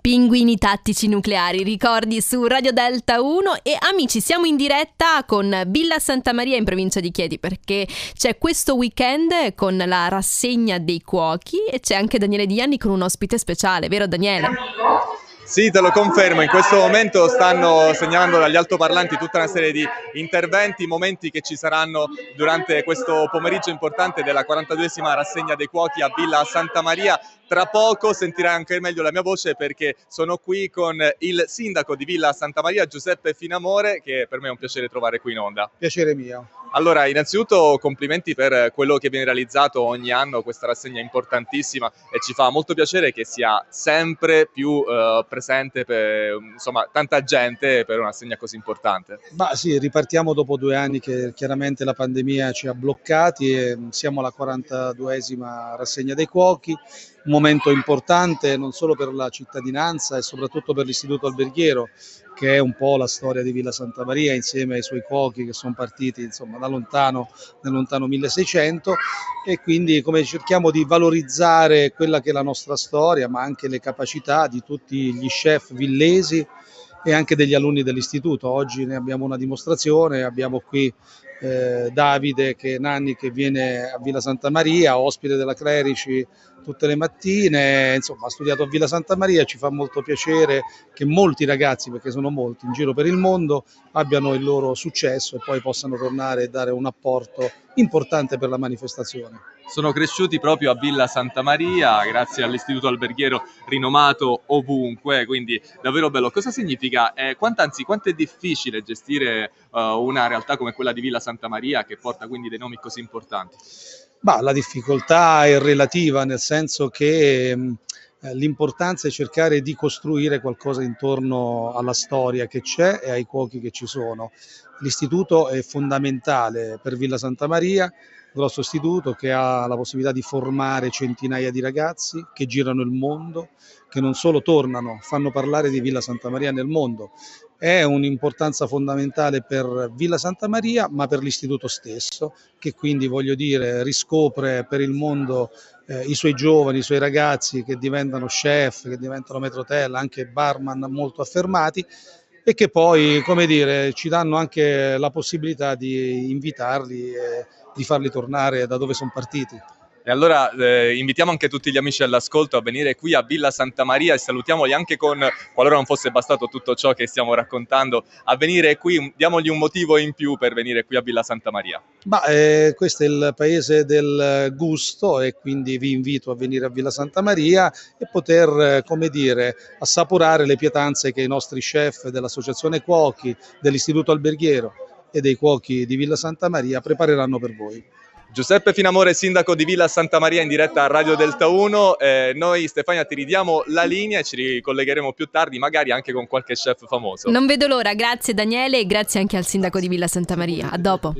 Pinguini tattici nucleari, ricordi su Radio Delta 1 e amici siamo in diretta con Villa Santa Maria in provincia di Chieti perché c'è questo weekend con la rassegna dei cuochi e c'è anche Daniele Dianni con un ospite speciale, vero Daniele? Sì, te lo confermo, in questo momento stanno segnalando dagli altoparlanti tutta una serie di interventi, momenti che ci saranno durante questo pomeriggio importante della 42esima rassegna dei cuochi a Villa Santa Maria. Tra poco sentirai anche meglio la mia voce perché sono qui con il sindaco di Villa Santa Maria, Giuseppe Finamore, che per me è un piacere trovare qui in onda. Piacere mio. Allora, innanzitutto complimenti per quello che viene realizzato ogni anno, questa rassegna importantissima e ci fa molto piacere che sia sempre più eh, presente per insomma, tanta gente per una rassegna così importante. Ma sì, ripartiamo dopo due anni che chiaramente la pandemia ci ha bloccati e siamo alla 42esima rassegna dei cuochi, un momento importante non solo per la cittadinanza e soprattutto per l'istituto alberghiero che è un po' la storia di Villa Santa Maria insieme ai suoi cuochi che sono partiti insomma, da lontano, nel lontano 1600 e quindi come cerchiamo di valorizzare quella che è la nostra storia ma anche le capacità di tutti gli chef villesi e anche degli alunni dell'istituto. Oggi ne abbiamo una dimostrazione, abbiamo qui eh, Davide che Nanni che viene a Villa Santa Maria, ospite della Clerici tutte le mattine, insomma ha studiato a Villa Santa Maria, ci fa molto piacere che molti ragazzi, perché sono molti in giro per il mondo, abbiano il loro successo e poi possano tornare e dare un apporto importante per la manifestazione. Sono cresciuti proprio a Villa Santa Maria, grazie all'istituto alberghiero rinomato ovunque, quindi davvero bello. Cosa significa, eh, quanto, anzi quanto è difficile gestire uh, una realtà come quella di Villa Santa Maria che porta quindi dei nomi così importanti? Bah, la difficoltà è relativa, nel senso che mh, eh, l'importanza è cercare di costruire qualcosa intorno alla storia che c'è e ai cuochi che ci sono. L'istituto è fondamentale per Villa Santa Maria, grosso istituto che ha la possibilità di formare centinaia di ragazzi che girano il mondo, che non solo tornano, fanno parlare di Villa Santa Maria nel mondo. È un'importanza fondamentale per Villa Santa Maria, ma per l'istituto stesso, che quindi voglio dire riscopre per il mondo eh, i suoi giovani, i suoi ragazzi che diventano chef, che diventano metrotel, anche barman molto affermati e che poi, come dire, ci danno anche la possibilità di invitarli e di farli tornare da dove sono partiti. E allora eh, invitiamo anche tutti gli amici all'ascolto a venire qui a Villa Santa Maria e salutiamoli anche con, qualora non fosse bastato tutto ciò che stiamo raccontando, a venire qui, diamogli un motivo in più per venire qui a Villa Santa Maria. Ma, eh, questo è il paese del gusto e quindi vi invito a venire a Villa Santa Maria e poter, eh, come dire, assaporare le pietanze che i nostri chef dell'Associazione Cuochi, dell'Istituto Alberghiero e dei cuochi di Villa Santa Maria prepareranno per voi. Giuseppe Finamore, sindaco di Villa Santa Maria in diretta a Radio Delta 1. Eh, noi Stefania ti ridiamo la linea e ci ricollegheremo più tardi, magari anche con qualche chef famoso. Non vedo l'ora, grazie Daniele e grazie anche al sindaco di Villa Santa Maria. A dopo.